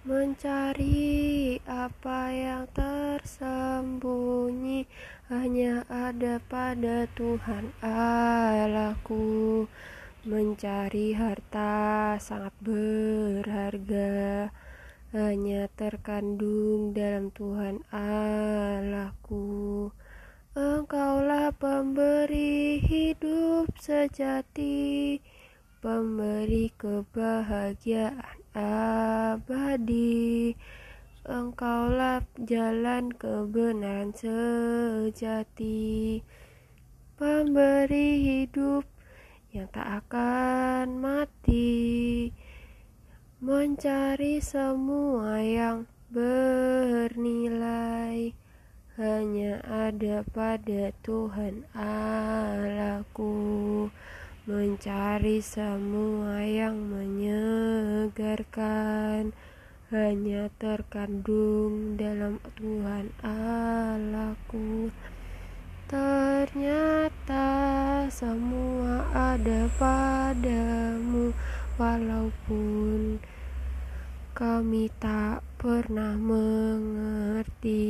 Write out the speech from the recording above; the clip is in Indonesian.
Mencari apa yang tersembunyi hanya ada pada Tuhan Allahku. Mencari harta sangat berharga hanya terkandung dalam Tuhan Allahku. Engkaulah pemberi hidup sejati pemberi kebahagiaan abadi. Engkaulah jalan kebenaran sejati, pemberi hidup yang tak akan mati, mencari semua yang bernilai. Hanya ada pada Tuhan Allahku. Mencari semua yang menyegarkan hanya terkandung dalam Tuhan Allahku. Ternyata semua ada padamu walaupun kami tak pernah mengerti